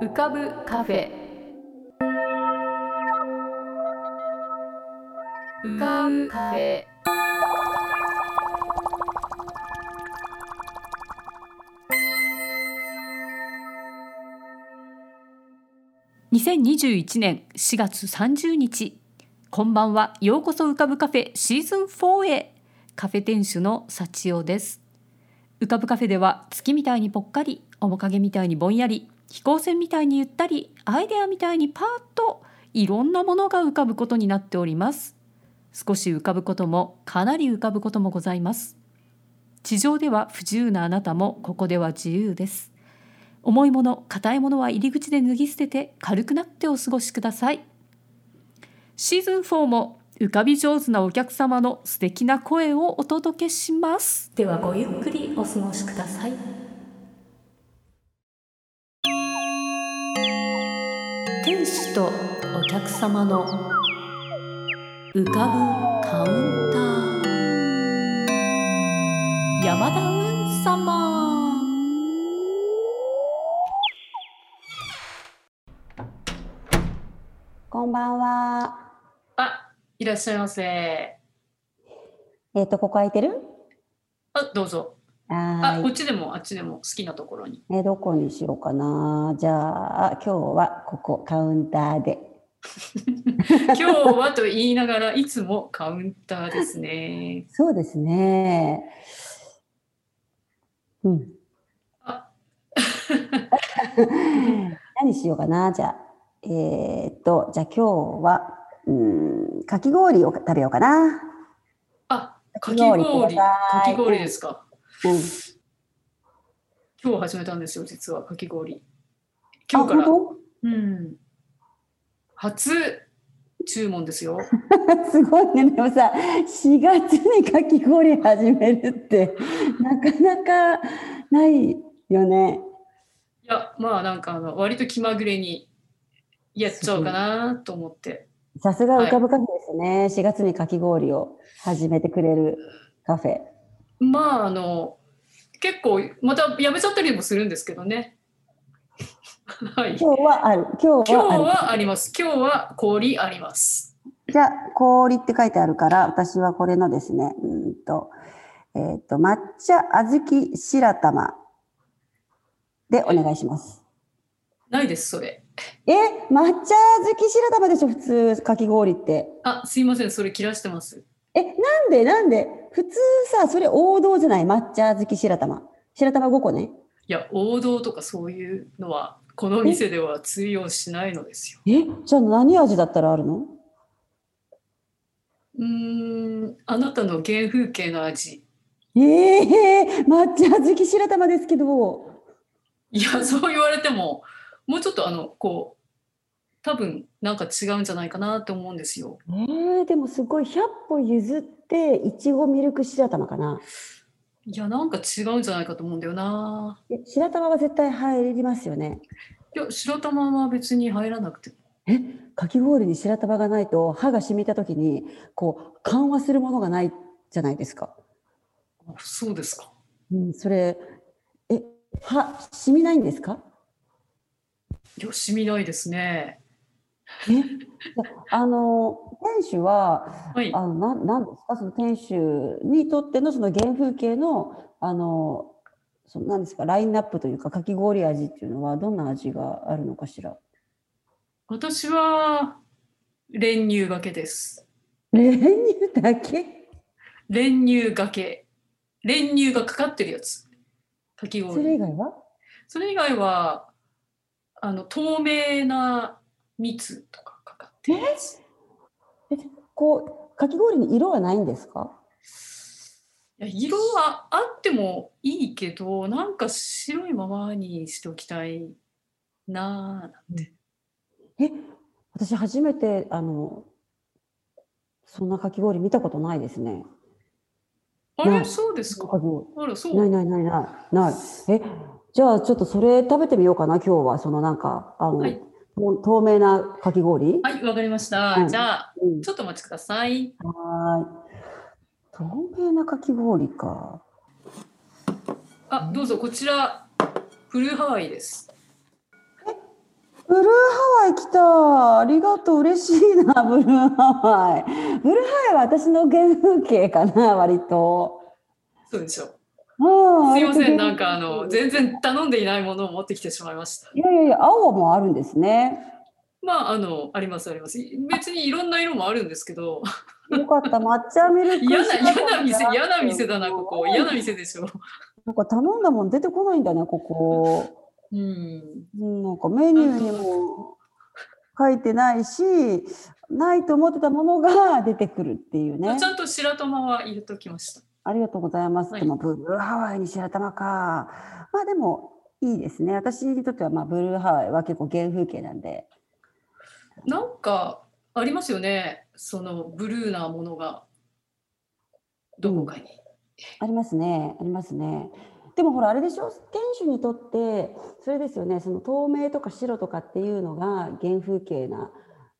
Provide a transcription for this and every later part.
浮かぶカフェ。浮かぶカフェ。2021年4月30日。こんばんは。ようこそ浮かぶカフェシーズン4へ。カフェ店主の幸代です。浮かぶカフェでは月みたいにぽっかり面影みたいにぼんやり飛行船みたいにゆったりアイデアみたいにパーッといろんなものが浮かぶことになっております。少し浮かぶこともかなり浮かぶこともございます。地上では不自由なあなたもここでは自由です。重いもの硬いものは入り口で脱ぎ捨てて軽くなってお過ごしください。シーズン4も浮かび上手なお客様の素敵な声をお届けします。ではごゆっくりお過ごしください。店主とお客様の浮かぶカウンター山田運様こんばんは。あ、いらっしゃいませ。えっ、と、ここ空いてる？あ、どうぞ。あ。こっちでもあっちでも好きなところに。えーどこにしようかな。じゃあ、今日はここカウンターで。今日はと言いながらいつもカウンターですね。そうですね。うん。あ 何しようかな。じゃあ、えっ、と、じゃあ今日は、うん、かき氷を食べようかな。あ、かき氷かき氷ですか。うん。今日始めたんですよ、実はかき氷。今日から。うん。初注文ですよ。当 すごいね。でもさ、4月にかき氷始めるって、なかなかないよね。いや、まあなんかあの割と気まぐれにやっちゃおうかなと思って。さすが浮かぶカフェですね。4月にかき氷を始めてくれるカフェ。まああの結構またやめちゃったりもするんですけどね。はい。今日はある。今日今日はある。はあります。今日は氷あります。じゃあ、氷って書いてあるから、私はこれのですね、うーんと、えっ、と、抹茶小豆白玉でお願いします。ないです、それ。え、抹茶小豆白玉でしょ、普通、かき氷って。あ、すいません、それ切らしてます。え、なんでなんで？普通さ、それ王道じゃない？抹茶小豆白玉。白玉5個ね。いや、王道とかそういうのは、この店では通用しないのですよ。え、じゃあ何味だったらあるの？うーん、あなたの原風景の味。ええ抹茶小豆白玉ですけど。いや、そう言われても、もうちょっとあの、こう、多分なんか違うんじゃないかなと思うんですよ。ええでもすごい100歩譲っていちごミルク白玉かな。いや、なんか違うんじゃないかと思うんだよな。え白玉は絶対入りますよね。いや、白玉は別に入らなくても。え、かき氷に白玉がないと歯が染みた時にこう緩和するものがないじゃないですか。あそうですか。うん、それえ歯染みないんですか？いや、染みないですね。あの店主ははい。あのなんなんですか？その店主にとってのその原風景のあのそのなんですか？ラインナップというかかき氷味っていうのはどんな味があるのかしら？私は練乳がけです。練乳だけ？練乳がけ。練乳がかかってるやつ。かきそ氷。れ以外は？それ以外は、あの、透明な蜜とかかかってるやつ。こうかき氷に色はないんですか？いや色はあってもいいけど、なんか白いままにしておきたいなぁなんて。え、私初めてあのそんなかき氷見たことないですね。あれ、そうですか？あら、そう。ないないないないない。え、じゃあちょっとそれ食べてみようかな今日はそのなんかあの、はいと透明なかき氷？はい、わかりました。うんじゃあ、うんちょっとお待ちください。はーい。透明なかき氷か。あ、どうぞ、こちら、ブルーハワイです。ブルーハワイ来た。ありがとう。嬉しいな、ブルーハワイ。ブルーハワイは私の原風景かな、割と。そうでしょう。うんすいません、なんかあの全然頼んでいないものを持ってきてしまいました。いやいやいや、青もあるんですね。まああのありますあります。別にいろんな色もあるんですけど、よかった、抹茶ミルク嫌な嫌な店が嫌な店だなここ嫌な店でしょ。なんか頼んだもん出てこないんだね、ここ。うん。うんなんかメニューにも書いてないし、ないと思ってたものが出てくるっていうねち。ゃんと白玉は入れときました。ありがとうございます。はいでもブルーハワイに白玉か。まあでもいいですね。私にとってはまあブルーハワイは結構原風景なんで。なんかありますよね。そのブルーなものがどこかに。ありますね。ありますね。でもほらあれでしょ？店主にとってそれですよねその透明とか白とかっていうのが原風景な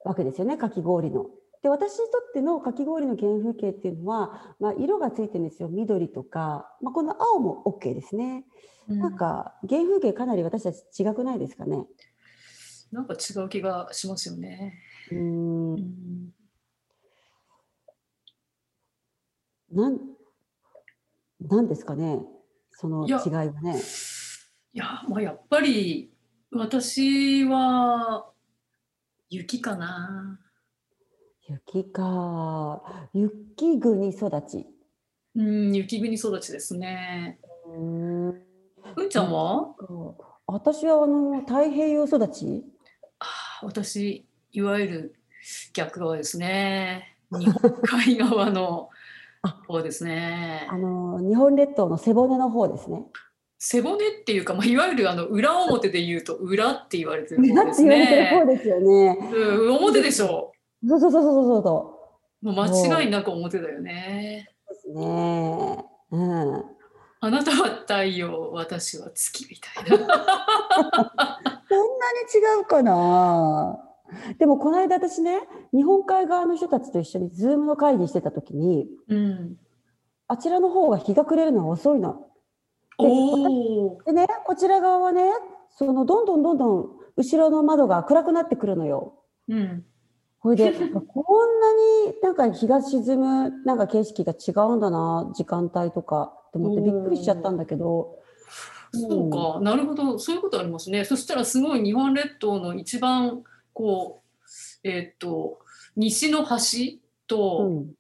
わけですよねかき氷の。で私にとってのかき氷の原風景っていうのは、まあ、色がついてるんですよ緑とか、まあ、この青も OK ですね。うんなんか原風景かなり私たち違くないですかね？なんか違う気がしますよね。うーんうんなんなんですかね？その違いはね。いや、まあ、やっぱり私は雪かな。雪か雪国育ち。うん、雪国育ちですね。うーんうんちゃんは、私はあの太平洋育ちあー私、いわゆる逆側ですね。日本海側の あ方ですねあ。の日本列島の背骨の方ですね。背骨っていうか、まあ、いわゆるあの裏表で言うと裏って言われてる方なですんて言われてる方ね。ですよね。うん、表でしょ。そうそうそうそうそうそうもう間違いなく表だよね。ですね。うん。あなたは太陽、私は月みたいな。そんなに違うかな。でもこの間私ね日本海側の人たちと一緒にズームの会議してた時にうん。あちらの方が日が暮れるのは遅いの。おお。でねこちら側はねそのどんどんどんどん後ろの窓が暗くなってくるのよ。うん。これでこんなになんか日が沈むなんか景色が違うんだな時間帯とかって思ってびっくりしちゃったんだけど、そうか、なるほど、そういうことありますね。そしたらすごい日本列島の一番こう、えーっと、西の端うと、ん、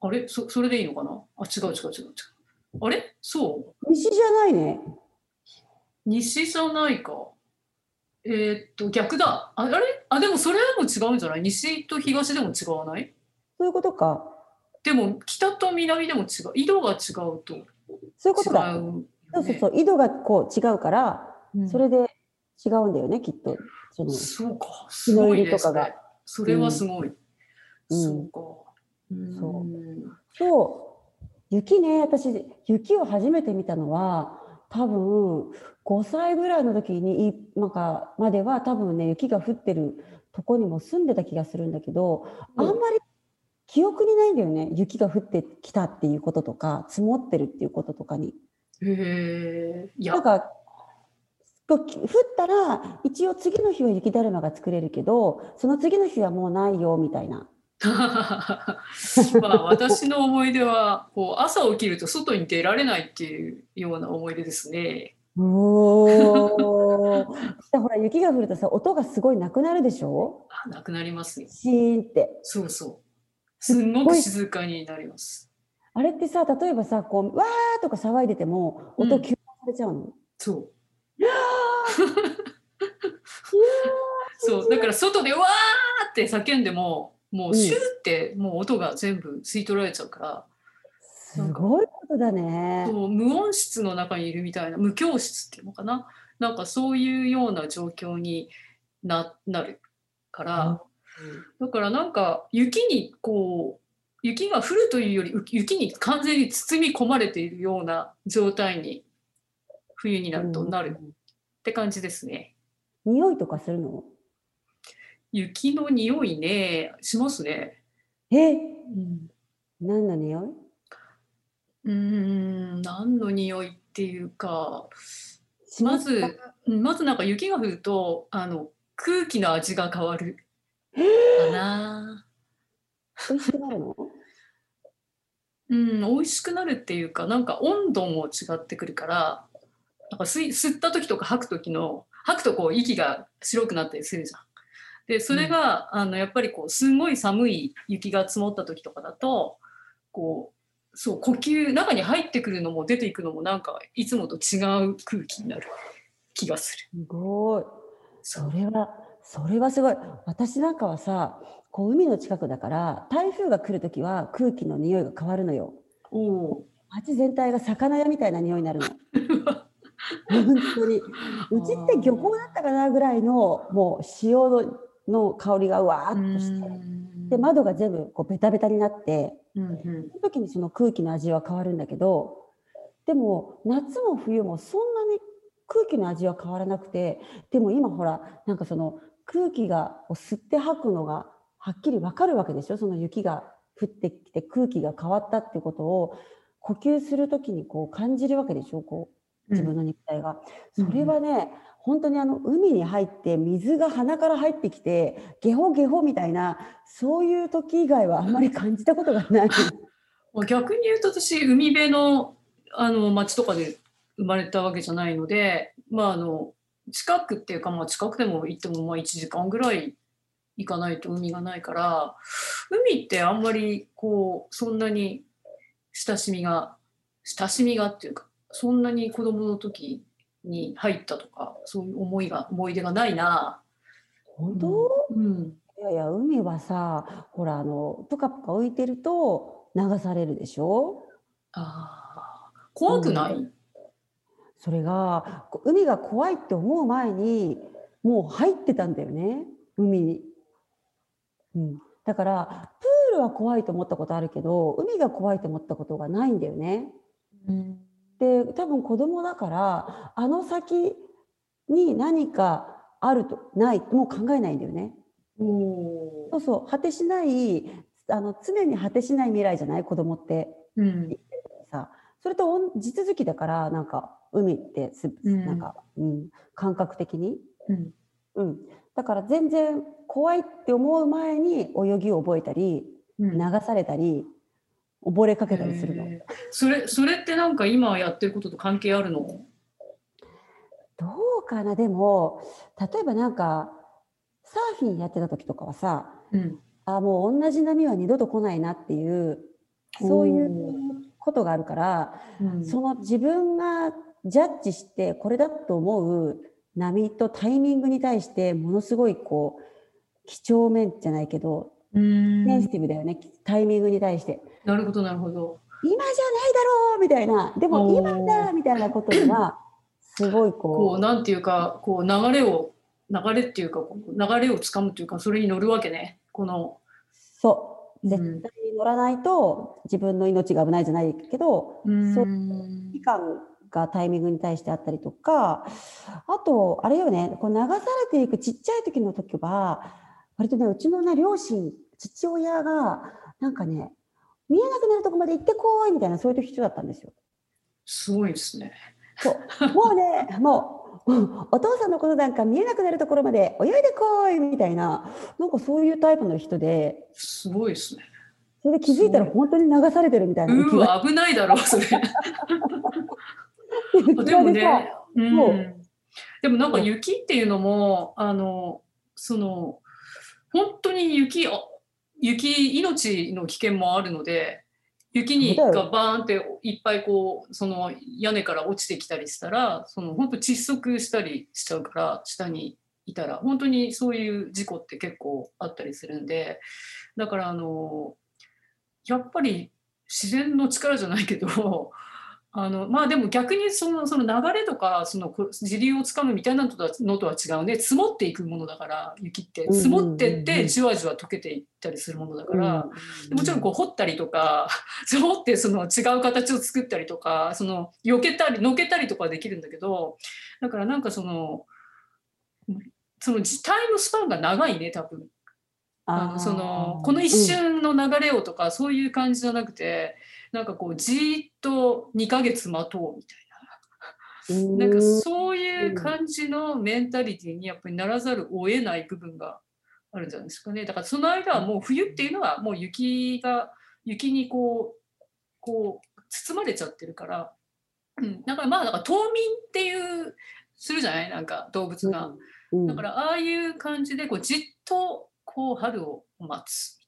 あれ？そそれでいいのかな？あ、違う違う違う違う。あれ？そう？西じゃないね。西じゃないか。えーっと、逆だ。ああれ？あ、でもそれでも違うんじゃない？西と東でも違わない？そういうことか。でも北と南でも違う。色が違うと違うそういうことだ。そうそうそう。緯度がこう違うから、うんそれで違うんだよね、きっと。そのそうか。すごいね入りとかがそれ。それはすごい。うんそうか。うんそうそう。雪ね、私、雪を初めて見たのは、多分5歳ぐらいの時にいなんかまでは多分ね雪が降ってるとこにも住んでた気がするんだけど、あんまり記憶にないんだよね雪が降ってきたっていうこととか積もってるっていうこととかに。へえ。なん、か降ったら一応次の日は雪だるまが作れるけどその次の日はもうないよみたいな。まあ私の思い出はこう朝起きると外に出られないっていうような思い出ですね。おー ほら雪が降るとさ音がすごいなくなるでしょ？あなくなりますね。シーンって。そうそう。すんごく静かになります。あれってさ例えばさこうわーとか騒いでても音うん吸収されちゃうの、そう。そうだから外でわーって叫んでももうシューってもう音が全部吸い取られちゃうから、すごいことだね。そう無音室の中にいるみたいな無教室っていうのかな。なんかそういうような状況にななるから、だからなんか雪にこう雪が降るというよりう雪に完全に包み込まれているような状態に冬になるとなるって感じですね。匂いとかするの？雪の匂いね。しますね。え？うん。何の匂い？うーん何の匂いっていうか。しすか？まずうんまずなんか雪が降るとあの空気の味が変わる。かな。美味しくなるの？うん、美味しくなるっていうか、なんか温度も違ってくるから、なんか吸い吸った時とか吐く時の、吐くとこう息が白くなったりするじゃん。で、それが、あのやっぱりこう、すんごい寒い雪が積もった時とかだと、こう、そう、呼吸、中に入ってくるのも出ていくのもなんか、いつもと違う空気になる気がする。すごい。そそれは、それはすごい。私なんかはさ、こう海の近くだから、台風が来るときは空気の匂いが変わるのよ。おお街全体が魚屋みたいな匂いになるの。本当に。うちって漁港だったかなぐらいの、もう潮のの香りがうわーっとして。で、窓が全部こうベタベタになって、うんうん。その時にその空気の味は変わるんだけど、でも夏も冬もそんなに空気の味は変わらなくて、でも今ほら、なんかその空気が吸って吐くのがはっきりわかるわけでしょ？その雪が降ってきて空気が変わったっていうことを呼吸する時にこう感じるわけでしょ？こう自分の肉体が。うん。それはね、本当にあの海に入って水が鼻から入ってきてゲホゲホみたいなそういう時以外はあんまり感じたことがない。ま逆に言うと私海辺のあの町とかで生まれたわけじゃないので、まあ、あの近くっていうか、まあ、近くでも行ってもまあ1時間ぐらい行かないと海がないから海ってあんまりこうそんなに親しみが親しみがっていうかそんなに子供の時に入ったとかそういう思いが思い出がないな。本当、うん、いやいや海はさほらあのプカプカ浮いてると流されるでしょ？あー。怖くない、それがこ海が怖いって思う前にもう入ってたんだよね海に、うん、だからプールは怖いと思ったことあるけど海が怖いと思ったことがないんだよね。うんで多分子供だからあの先に何かあるとないもう考えないんだよね。そうそう。果てしないあの常に果てしない未来じゃない？子供って。うん。さ。それと地続きだからなんか海ってす、うん。なんか、うん、感覚的に、うん。うん、だから全然怖いって思う前に泳ぎを覚えたりうん。流されたり溺れかけたりするの。それそれってなんか今やってることと関係あるの？どうかな？でも例えばなんかサーフィンやってた時とかはさうん。あもう同じ波は二度と来ないなっていうそういうことがあるからうん。その自分がジャッジしてこれだと思う波とタイミングに対してものすごいこう几帳面じゃないけどうん。センシティブだよね。タイミングに対してなるほどなるほど。今じゃないだろうみたいな。でも今だみたいなことには すごいここううなんていうかこう流れを流れっていうかこう流れをつかむというかそれに乗るわけね。このそう。うん。絶対に乗らないと自分の命が危ないじゃないけどそううん期間がタイミングに対してあったりとかあとあれよねこう流されていくちっちゃい時の時は割とねうちのね両親父親がなんかね見えなくなるとこまで行ってこいみたいなそういう人だったんですよ。すごいですね。そうもうね もううんお父さんのことなんか見えなくなるところまで泳いでこいみたいななんかそういうタイプの人ですごいですね。それで気づいたら本当に流されてるみたいなうわ危ないだろうそれ。でもね、う、んでもなんか雪っていうのもあのその本当に雪あ雪命の危険もあるので雪にがバーンっていっぱいこうその屋根から落ちてきたりしたらその本当窒息したりしちゃうから下にいたら。本当にそういう事故って結構あったりするんでだからあのやっぱり自然の力じゃないけどあのまあでも逆にそのその流れとかそのこ時流をつかむみたいなのとはのとは違うね。積もっていくものだから雪って。うんうんうん積もってってじわじわ溶けていったりするものだから、うんもちろんこう掘ったりとか 積もってその違う形を作ったりとかその避けたりのけたりとかはできるんだけどだからなんかそのそのじタイムスパンが長いね多分。あのそのこの一、瞬の流れをとか、そういう感じじゃなくてなんかこうじーっと2ヶ月待とうみたいな。ん。かそういう感じのメンタリティにやっぱりならざるを得ない部分があるんじゃないですかね。だからその間はもう冬っていうのはもう雪が雪にこうこう包まれちゃってるから、うん、だからまあだから冬眠っていうするじゃない？なんか動物が。うん。だからああいう感じでこうじっとこう春を待つ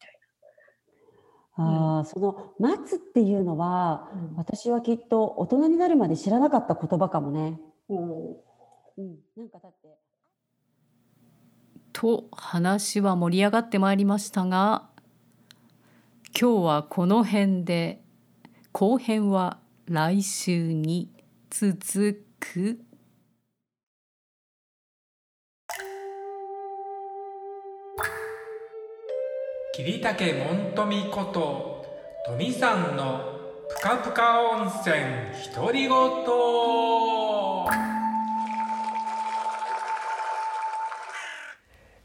ああ、その待つっていうのは、な。うん私はきっと大人になるまで知らなかった言葉かもね。おうん、なんかだって。と話は盛り上がってまいりましたが今日はこの辺で後編は来週に続く。桐竹門富こと富さんのぷかぷか温泉独り言。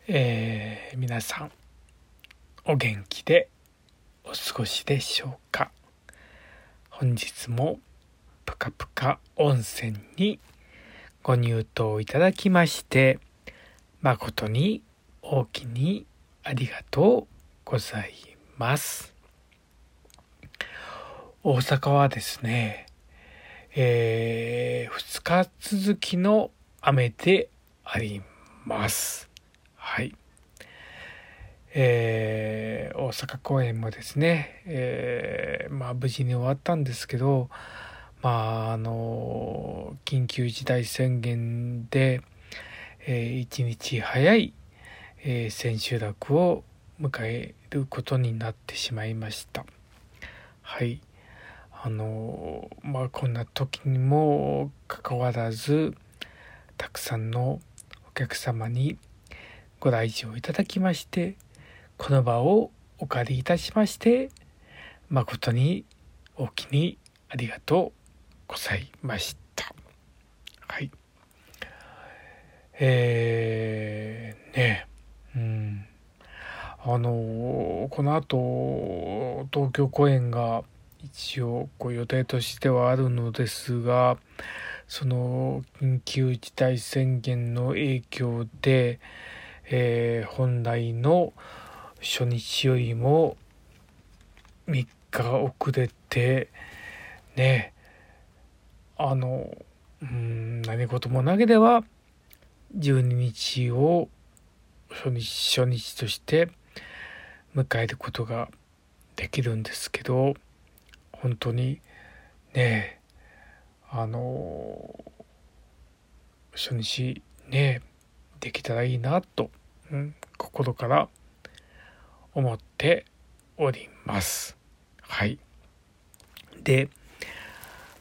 えー、皆さんお元気でお過ごしでしょうか？本日もぷかぷか温泉にご入湯いただきまして誠に大きにありがとう。ございます。大阪はですね、え2日続きの雨であります。はい。えー大阪公演もですね、えーまあ無事に終わったんですけど、まああの緊急事態宣言で、えー一日早い、えー千秋楽を迎えることになってしまいました。はい。あのまあこんな時にもかかわらずたくさんのお客様にご来場いただきましてこの場をお借りいたしまして誠におきにありがとうございました。はい。えー、ねうん。あのこの後東京公演が一応こう予定としてはあるのですがその緊急事態宣言の影響で、えー本来の初日よりも3日遅れてねあのうん何事もなければ12日を初日初日として迎えることができるんですけど本当にねあの初日ねできたらいいなと、うん、心から思っております。はい。で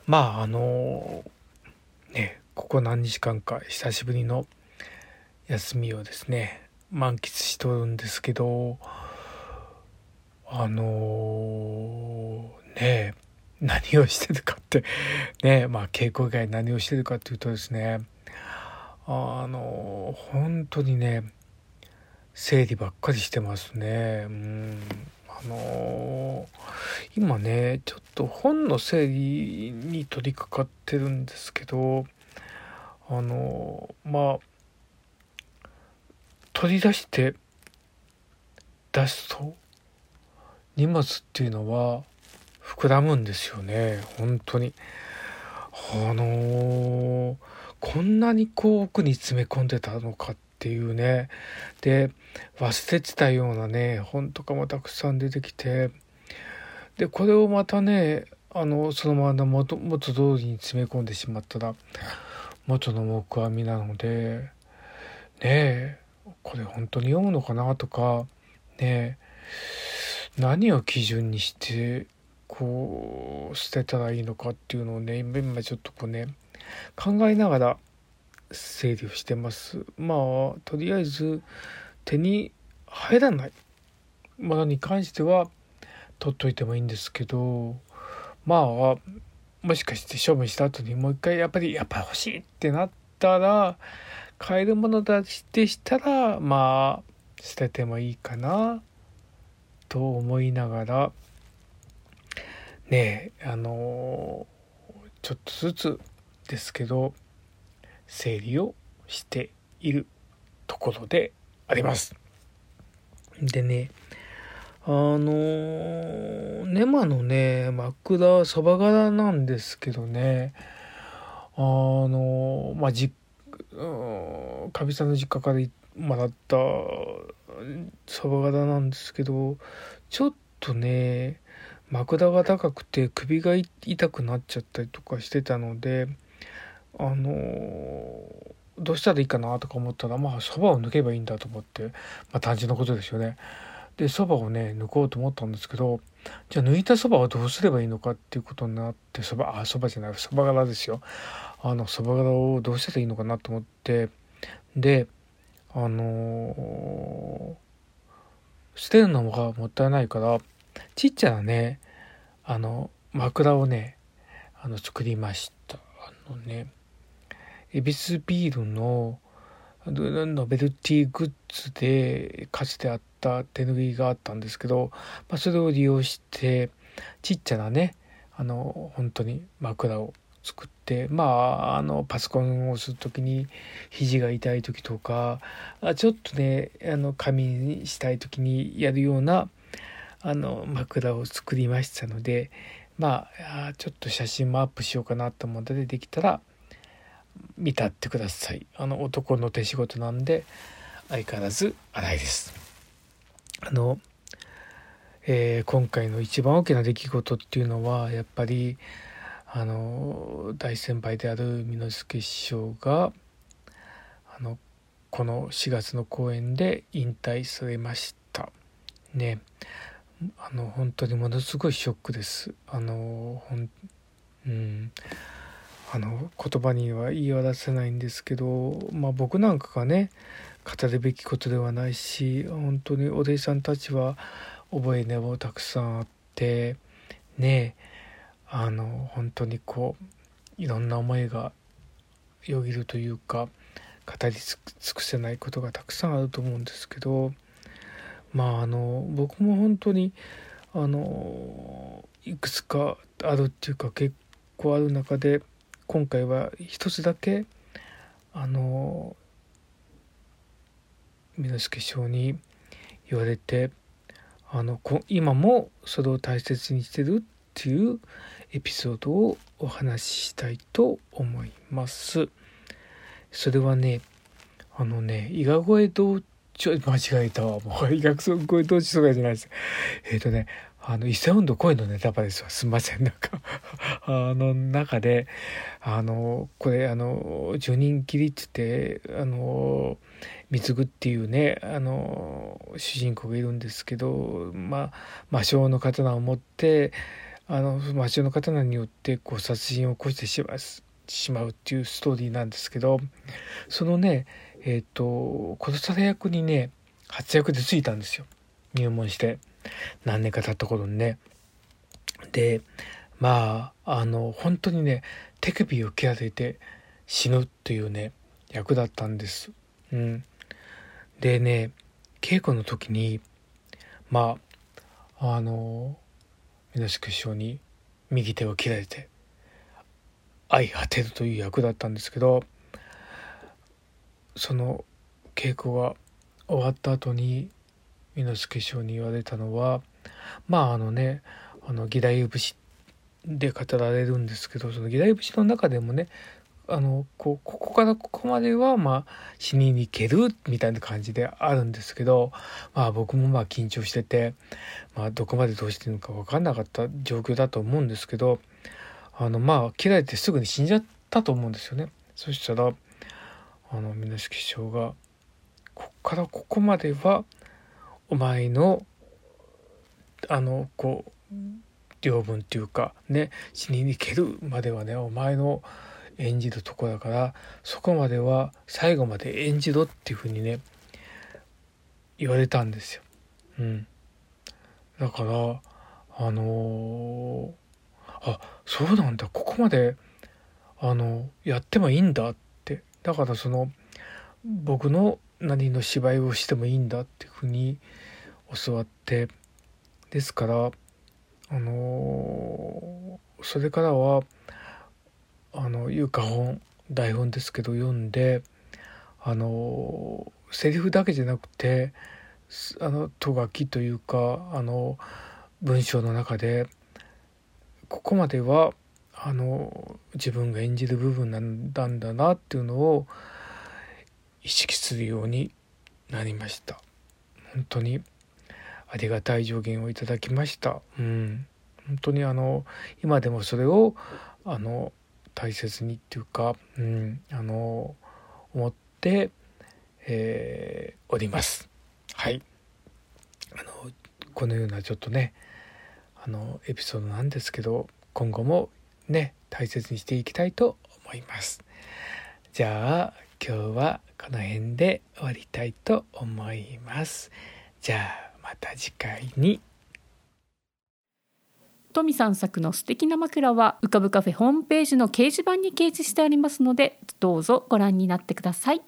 まああのねここ何日間か久しぶりの休みをですね満喫しとるんですけどあのね何をしてるかって。ねまあ稽古以外何をしてるかっていうとですね。あの本当にね整理ばっかりしてますね。うん。あの今ねちょっと本の整理に取り掛かってるんですけどあのまあ取り出して出すと荷物っていうのは膨らむんですよね。本当に。あのーこんなにこう奥に詰め込んでたのかっていうね。で忘れてたようなね本とかもたくさん出てきて。でこれをまたねあのそのまま元元通りに詰め込んでしまったら元の木阿弥なのでねえこれ本当に読むのかなとかねえ。何を基準にしてこう捨てたらいいのかっていうのをね今ちょっとこうね考えながら整理をしてます。まあとりあえず手に入らない。ものに関しては取っといてもいいんですけどまあもしかして処分した後にもう一回やっぱりやっぱ欲しいってなったら買えるものだでしたらまあ捨ててもいいかな。と思いながらねえあのちょっとずつですけど整理をしているところであります。でねあのネマのね枕そば柄なんですけどねあのまあじかみさんの実家からもらったそば柄なんですけどちょっとね枕が高くて首が痛くなっちゃったりとかしてたのであのどうしたらいいかなとか思ったらまあそばを抜けばいいんだと思って、まあ、単純なことですよね。でそばをね抜こうと思ったんですけどじゃあ抜いたそばはどうすればいいのかっていうことになってそばあそばじゃないそば柄ですよあのそば柄をどうしたらいいのかなと思ってであのー、捨てるのがもったいないからちっちゃなねあの枕をねあの作りました。あのね恵比寿ビールのノベルティグッズでかつてあった手ぬぐいがあったんですけど、まあ、それを利用してちっちゃなねあの本当に枕を作っまああのパソコンをする時に肘が痛い時とかちょっとねあの仮眠したい時にやるようなあの枕を作りましたのでまあちょっと写真もアップしようかなと思うのでできたら見たってください。あの男の手仕事なんで相変わらず荒いです。あの、えー、今回の一番大きな出来事っていうのはやっぱりあの大先輩である箕之助師匠があのこの4月の公演で引退されました。ね。あの本当にものすごいショックです。あのほんうん。あの言葉には言い表せないんですけど、まあ、僕なんかがね語るべきことではないし本当にお弟子さんたちは覚えねもたくさんあってね。えあの本当にこういろんな思いがよぎるというか語り尽くせないことがたくさんあると思うんですけどまああの僕も本当にあのいくつかあるっていうか結構ある中で今回は一つだけあの水之助師匠に言われてあの今もそれを大切にしてるっていうエピソードをお話ししたいと思います。それはねあのね伊賀越え道ちょ間違えたわもう医学越え道地とかじゃないですえっ、ー、とねあの、伊勢運動声のネタバレですわ。すみません。なんかあの中で、あの、これ、あの、十人切りって言って、あの、貢ぐっていうね、あの、主人公がいるんですけど、まあ、魔性の刀を持って、あの、魔性の刀によって、こう、殺人を起こしてしまう。しまうっていうストーリーなんですけどそのねえっ、ー、と殺され役にね活躍でついたんですよ入門して。何年か経った頃にねでまああの本当にね手首を切られて死ぬっていうね役だったんです。うん、でね稽古の時にまああの目之助師匠に右手を切られて相果てるという役だったんですけどその稽古が終わった後に猪之助師匠に言われたのはまああのねあの義太夫節で語られるんですけどその義太夫節の中でもねあのこここからここまではまあ死にに行けるみたいな感じであるんですけどまあ僕もまあ緊張してて、まあ、どこまでどうしていいのか分かんなかった状況だと思うんですけどあのまあ切られてすぐに死んじゃったと思うんですよね。そしたらあの水木師匠がこっからここまではお前のあのこう領分っていうかね死にに行けるまではねお前の演じるとこだからそこまでは最後まで演じろっていうふうにね言われたんですよ。うん、だからあのー、あそうなんだ。ここまであのやってもいいんだって。だからその僕の何の芝居をしてもいいんだっていうふうに教わって。ですからあのー、それからはあのいうか本台本ですけど読んであのセリフだけじゃなくてあのと書きというかあの文章の中でここまではあの自分が演じる部分なんだんだなっていうのを意識するようになりました。本当にありがたい助言をいただきました。うん。本当にあの今でもそれをあの大切にっていうか、うん、あの思って、えー、おります。はい。あのこのようなちょっとねあのエピソードなんですけど今後もね大切にしていきたいと思います。じゃあ今日はこの辺で終わりたいと思います。じゃあまた次回に。トミさん作の素敵な枕は浮かぶカフェホームページの掲示板に掲示してありますのでどうぞご覧になってください。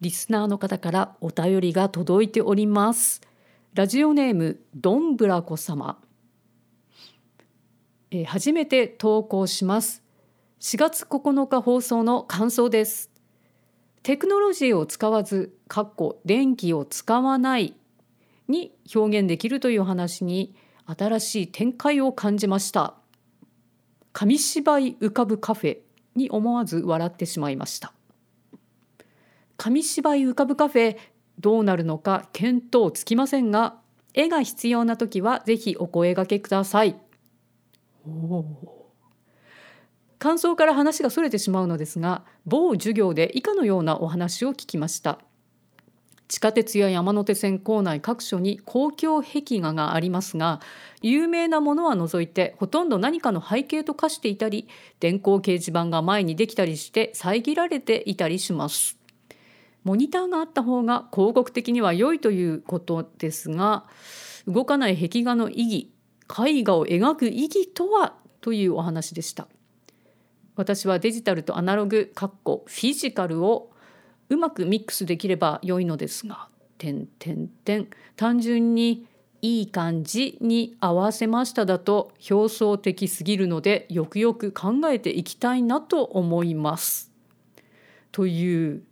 リスナーの方からお便りが届いております。ラジオネームどんぶらこ様。えー、初めて投稿します。4月9日放送の感想です。テクノロジーを使わずかっこ電気を使わないに表現できるという話に新しい展開を感じました。紙芝居浮かぶカフェに思わず笑ってしまいました。紙芝居浮かぶカフェどうなるのか見当つきませんが絵が必要な時はぜひお声がけください。感想から話がそれてしまうのですが某授業で以下のようなお話を聞きました。地下鉄や山手線構内各所に公共壁画がありますが有名なものは除いてほとんど何かの背景と化していたり電光掲示板が前にできたりして遮られていたりします。モニターがあった方が広告的には良いということですが動かない壁画の意義絵画を描く意義とは？というお話でした。私はデジタルとアナログかっこフィジカルをうまくミックスできれば良いのですが点点点単純にいい感じに合わせましただと表層的すぎるのでよくよく考えていきたいなと思います。という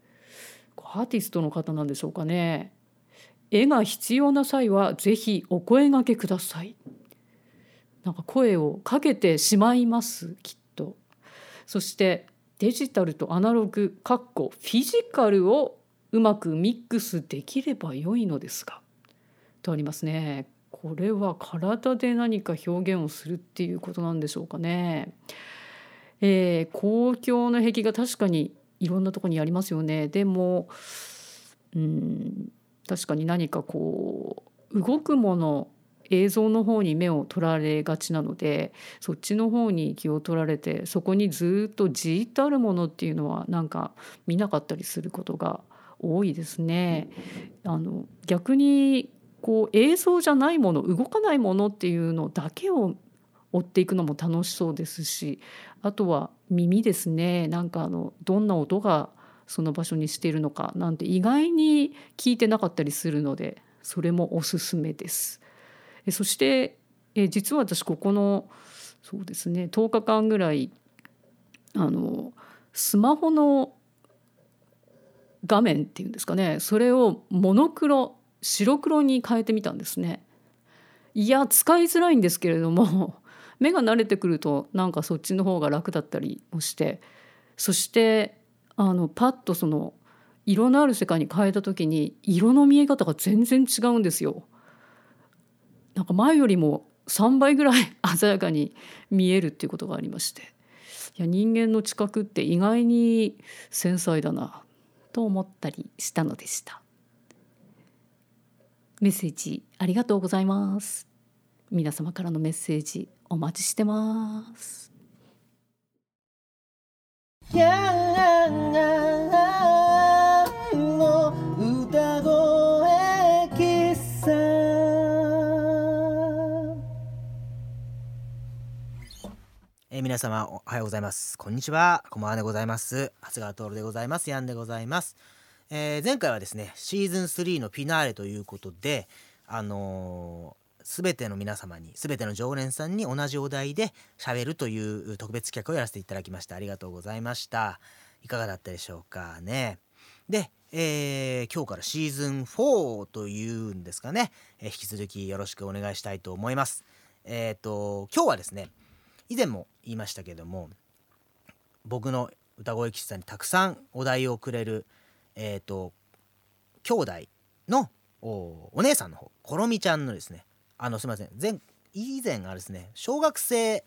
アーティストの方なんでしょうかね。絵が必要な際はぜひお声がけください。なんか声をかけてしまいますきっとそしてデジタルとアナログかっこフィジカルをうまくミックスできれば良いのですがとありますねこれは体で何か表現をするっていうことなんでしょうかね。えー、公共の壁が確かにいろんなとこにありますよね。でもうん確かに何かこう動くもの映像の方に目を取られがちなのでそっちの方に気を取られてそこにずっとじっとあるものっていうのはなんか見なかったりすることが多いですね。あの逆にこう映像じゃないもの動かないものっていうのだけを追っていくのも楽しそうですしあとは耳ですねなんかあのどんな音がその場所にしているのかなんて意外に聞いてなかったりするのでそれもおすすめです。そしてえ実は私ここのそうですね10日間ぐらいあのスマホの画面っていうんですかねそれをモノクロ白黒に変えてみたんですね。いや使いづらいんですけれども 目が慣れてくるとなんかそっちの方が楽だったりもしてそしてあのパッとその色のある世界に変えた時に色の見え方が全然違うんですよ。なんか前よりも3倍ぐらい 鮮やかに見えるっていうことがありましていや人間の知覚って意外に繊細だなと思ったりしたのでした。メッセージありがとうございます。皆様からのメッセージお待ちしてます。皆様おはようございます。こんにちは。こんばんはでございます。長谷川徹でございます。ヤンでございます、えー、前回はですねシーズン3のフィナーレということであのー、全ての皆様に全ての常連さんに同じお題で喋るという特別企画をやらせていただきました。ありがとうございました。いかがだったでしょうか？ね。で、えー、今日からシーズン4というんですかね、えー、引き続きよろしくお願いしたいと思います。えっ、ー、と今日はですね以前も言いましたけども僕の歌声喫茶にたくさんお題をくれるえっ、ー、と兄弟のお姉さんの方ころみちゃんのですねあのすいません前以前あれですね小学生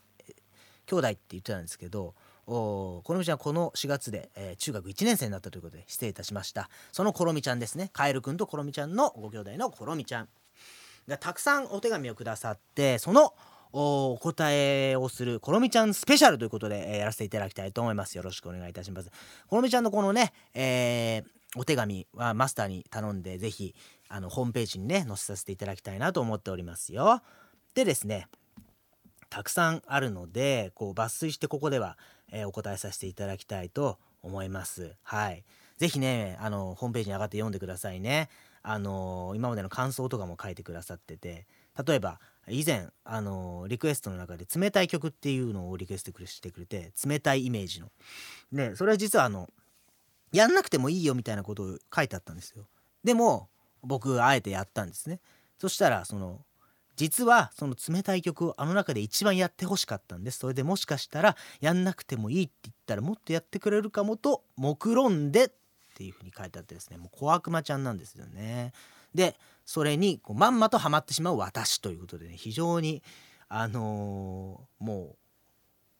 兄弟って言ってたんですけどおころみちゃんこの4月で、えー、中学1年生になったということで失礼いたしました。そのころみちゃんですねカエルくんところみちゃんのご兄弟のころみちゃんがたくさんお手紙をくださってそのお答えをするコロミちゃんスペシャルということで、えー、やらせていただきたいと思います。よろしくお願いいたします。コロミちゃんのこのね、えー、お手紙はマスターに頼んでぜひあのホームページにね載せさせていただきたいなと思っておりますよ。でですねたくさんあるのでこう抜粋してここでは、えー、お答えさせていただきたいと思います。はい。ぜひねあのホームページに上がって読んでくださいね。あの今までの感想とかも書いてくださってて例えば以前あのリクエストの中で冷たい曲っていうのをリクエストしてくれて冷たいイメージの。でそれは実はあのやんなくてもいいよみたいなことを書いてあったんですよ。でも僕あえてやったんですね。そしたらその実はその冷たい曲をあの中で一番やってほしかったんです。それでもしかしたらやんなくてもいいって言ったらもっとやってくれるかもと目論んでっていうふうに書いてあってですね。もう小悪魔ちゃんなんですよね。でそれにこうまんまとハマってしまう私ということでね非常にあのー、もう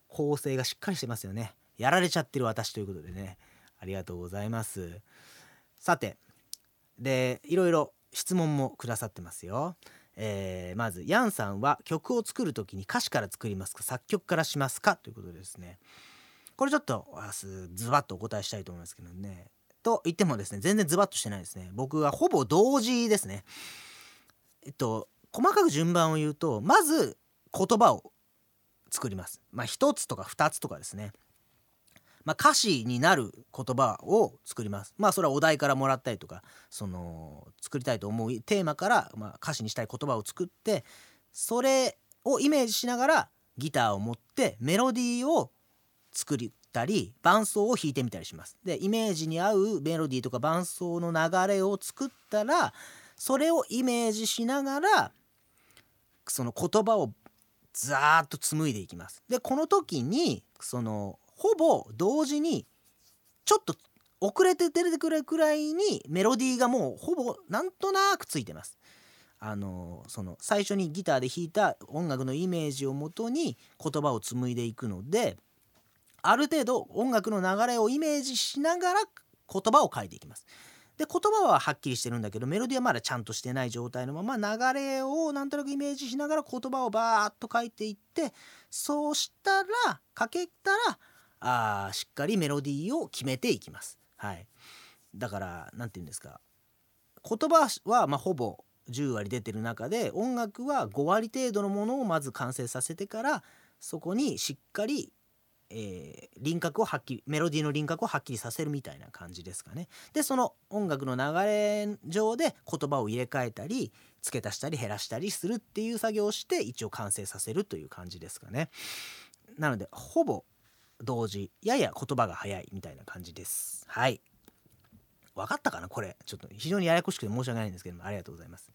構成がしっかりしてますよね。やられちゃってる私ということでねありがとうございます。さてでいろいろ質問もくださってますよ、えー、まずヤンさんは曲を作る時に歌詞から作りますか作曲からしますかということですね。これちょっとズバッとお答えしたいと思いますけどね。と言ってもですね全然ズバッとしてないですね。僕はほぼ同時ですね。えっと細かく順番を言うとまず言葉を作ります。まあ1つとか2つとかですね。まあ、歌詞になる言葉を作ります。まあそれはお題からもらったりとかその作りたいと思うテーマから、まあ、歌詞にしたい言葉を作ってそれをイメージしながらギターを持ってメロディーを作りたり伴奏を弾いてみたりします。でイメージに合うメロディーとか伴奏の流れを作ったらそれをイメージしながらその言葉をザーッと紡いでいきます。でこの時にそのほぼ同時にちょっと遅れて出てくるくらいにメロディーがもうほぼなんとなくついてます。あのその最初にギターで弾いた音楽のイメージをもとに言葉を紡いでいくのである程度音楽の流れをイメージしながら言葉を書いていきます。で言葉ははっきりしてるんだけどメロディーはまだちゃんとしてない状態のまま流れをなんとなくイメージしながら言葉をバーッと書いていってそうしたら書けたらあしっかりメロディーを決めていきます。はい、だから何て言うんですか言葉はまほぼ10割出てる中で音楽は5割程度のものをまず完成させてからそこにしっかりえー、輪郭をはっきりメロディーの輪郭をはっきりさせるみたいな感じですかね。でその音楽の流れ上で言葉を入れ替えたり付け足したり減らしたりするっていう作業をして一応完成させるという感じですかね。なのでほぼ同時やや言葉が早いみたいな感じです。はい。分かったかな？これちょっと非常にややこしくて申し訳ないんですけどもありがとうございます。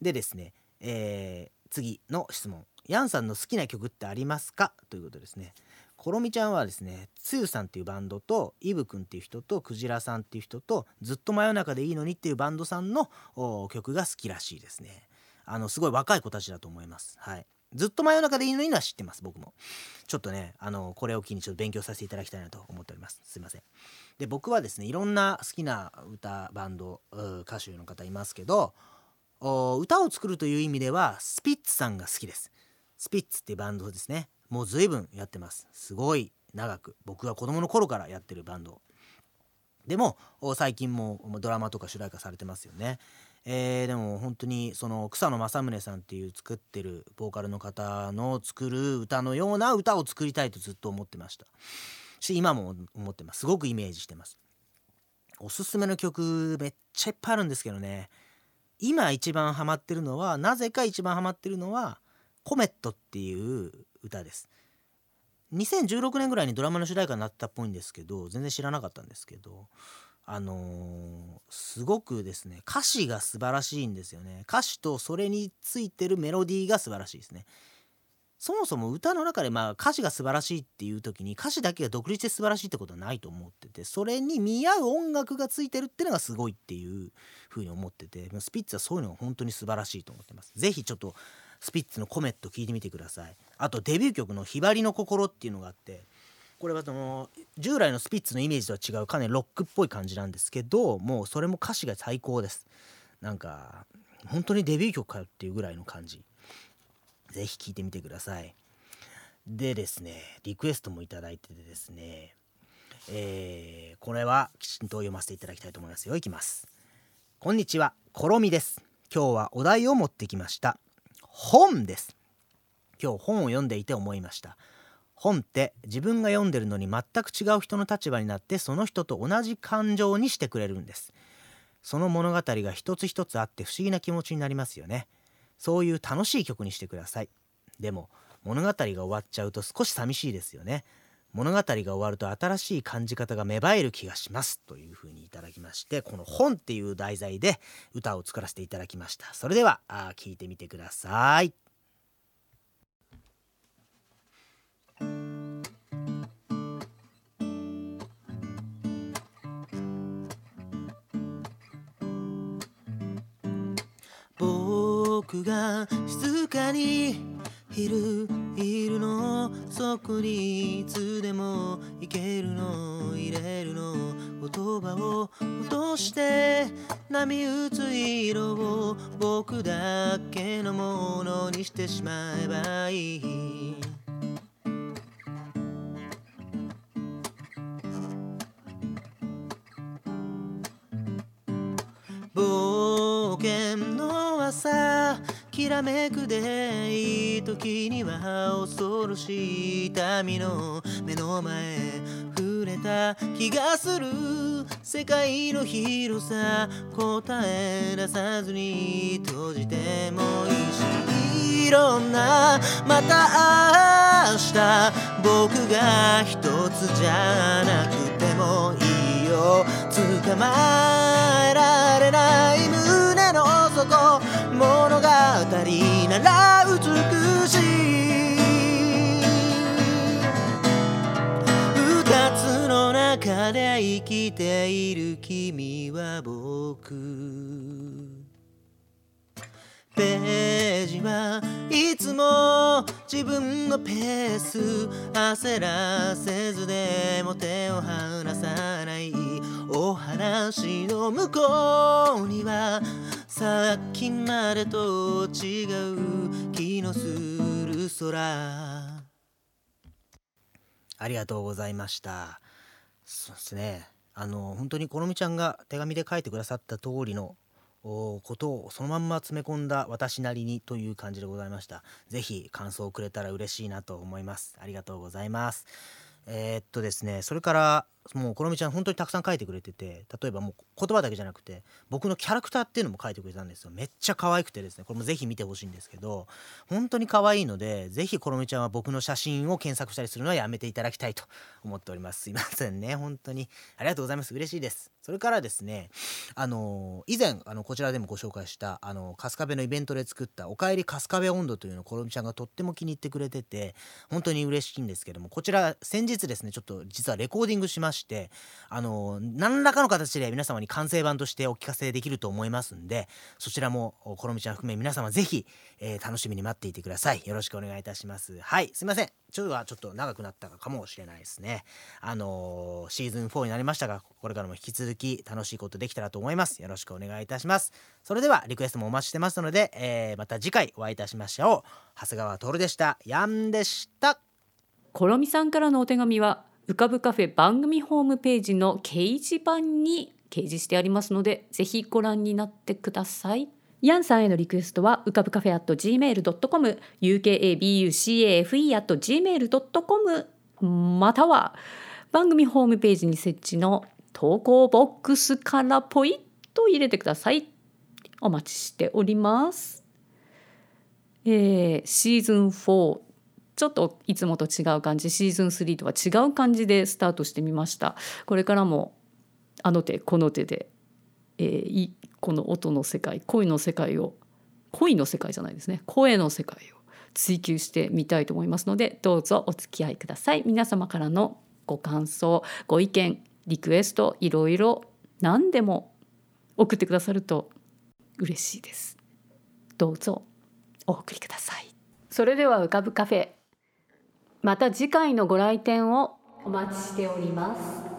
でですね、えー、次の質問。ヤンさんの好きな曲ってありますか？ということですね。コロミちゃんはですねつゆさんっていうバンドとイブくんっていう人とクジラさんっていう人とずっと真夜中でいいのにっていうバンドさんの曲が好きらしいですね。あのすごい若い子たちだと思います。はい。ずっと真夜中でいいのには知ってます僕も。ちょっとねあのこれを機にちょっと勉強させていただきたいなと思っております。すいません。で僕はですねいろんな好きな歌バンド歌手の方いますけど歌を作るという意味ではスピッツさんが好きです。スピッツっていうバンドですね。もう随分やってます。すごい。長く。僕が子供の頃からやってるバンド。でも最近もドラマとか主題歌されてますよね、えーでも本当にその草野正宗さんっていう作ってるボーカルの方の作る歌のような歌を作りたいとずっと思ってました。し今も思ってます。すごくイメージしてます。おすすめの曲めっちゃいっぱいあるんですけどね。今一番ハマってるのはなぜか一番ハマってるのは「コメット」っていう歌です。2016年ぐらいにドラマの主題歌になったっぽいんですけど全然知らなかったんですけどあのーすごくですね歌詞が素晴らしいんですよね。歌詞とそれについてるメロディーが素晴らしいですね。そもそも歌の中でまあ歌詞が素晴らしいっていう時に歌詞だけが独立して素晴らしいってことはないと思っててそれに見合う音楽がついてるっていうのがすごいっていうふうに思っててスピッツはそういうのが本当に素晴らしいと思ってます。是非ちょっとスピッツのコメット聞いてみてください。あとデビュー曲の「ひばりの心」っていうのがあってこれはその従来のスピッツのイメージとは違うかなりロックっぽい感じなんですけどもうそれも歌詞が最高です。なんか本当にデビュー曲かよっていうぐらいの感じ。ぜひ聴いてみてください。でですねリクエストもいただいててですねえーこれはきちんと読ませていただきたいと思います。よいきます。こんにちは。コロミです。今日はお題を持ってきました。本です。今日本を読んでいて思いました。本って自分が読んでるのに全く違う人の立場になってその人と同じ感情にしてくれるんです。その物語が一つ一つあって不思議な気持ちになりますよね。そういう楽しい曲にしてください。でも物語が終わっちゃうと少し寂しいですよね。物語が終わると新しい感じ方が芽生える気がしますというふうにいただきましてこの本っていう題材で歌を作らせていただきました。それではあ聞いてみてください。僕が静かにいるいるのそこにいつでも行けるの入れるの言葉を落として波打つ色を僕だけのものにしてしまえばいい。冒険の朝きらめくでいい時には恐ろしい痛みの目の前触れた気がする世界の広さ答え出さずに閉じてもいいしいろんなまた明日僕が一つじゃなくてもいいよ捕まえられない胸物語なら美しい。二つの中で生きている君は僕。ページはいつも自分のペース。焦らせずでも手を離さない。お話の向こうにはさっきまでと違う気のする空。ありがとうございました。そうですね。あの本当にこのみちゃんが手紙で書いてくださった通りのことをそのまんま詰め込んだ私なりにという感じでございました。ぜひ感想をくれたら嬉しいなと思います。ありがとうございます。えーっとですねそれからもうこのみちゃん本当にたくさん書いてくれてて例えばもう言葉だけじゃなくて僕のキャラクターっていうのも書いてくれたんですよ。めっちゃ可愛くてですね。これもぜひ見てほしいんですけど本当に可愛いのでぜひこのみちゃんは僕の写真を検索したりするのはやめていただきたいと思っております。すいませんね。本当にありがとうございます。嬉しいです。それからですねあの以前あのこちらでもご紹介したあの春日部のイベントで作った「おかえり春日部温度」というのをこのみちゃんがとっても気に入ってくれてて本当に嬉しいんですけどもこちら先日ですねちょっと実はレコーディングしまししてあの何らかの形で皆様に完成版としてお聞かせできると思いますんでそちらもこのみちゃん含め皆様ぜひ、えー楽しみに待っていてください。よろしくお願いいたします。はいすいません。ちょっとはちょっと長くなったかもしれないですね。あのーシーズン4になりましたがこれからも引き続き楽しいことできたらと思います。よろしくお願いいたします。それではリクエストもお待ちしてますので、えーまた次回お会いいたしましょう。長谷川徹でした。ヤンでした。コロミさんからのお手紙は浮かぶカフェ番組ホームページの掲示板に掲示してありますのでぜひご覧になってください。ヤンさんへのリクエストは浮かぶカフェ at gmail.com ukabucafe at gmail.com または番組ホームページに設置の投稿ボックスからポイッと入れてください。お待ちしております。えー、シーズン4ちょっといつもと違う感じシーズン3とは違う感じでスタートしてみました。これからもあの手この手で、えー、この音の世界恋の世界を恋の世界じゃないですね。声の世界を追求してみたいと思いますのでどうぞお付き合いください。皆様からのご感想ご意見リクエストいろいろ何でも送ってくださると嬉しいです。どうぞお送りください。それでは浮かぶカフェ。また次回のご来店をお待ちしております。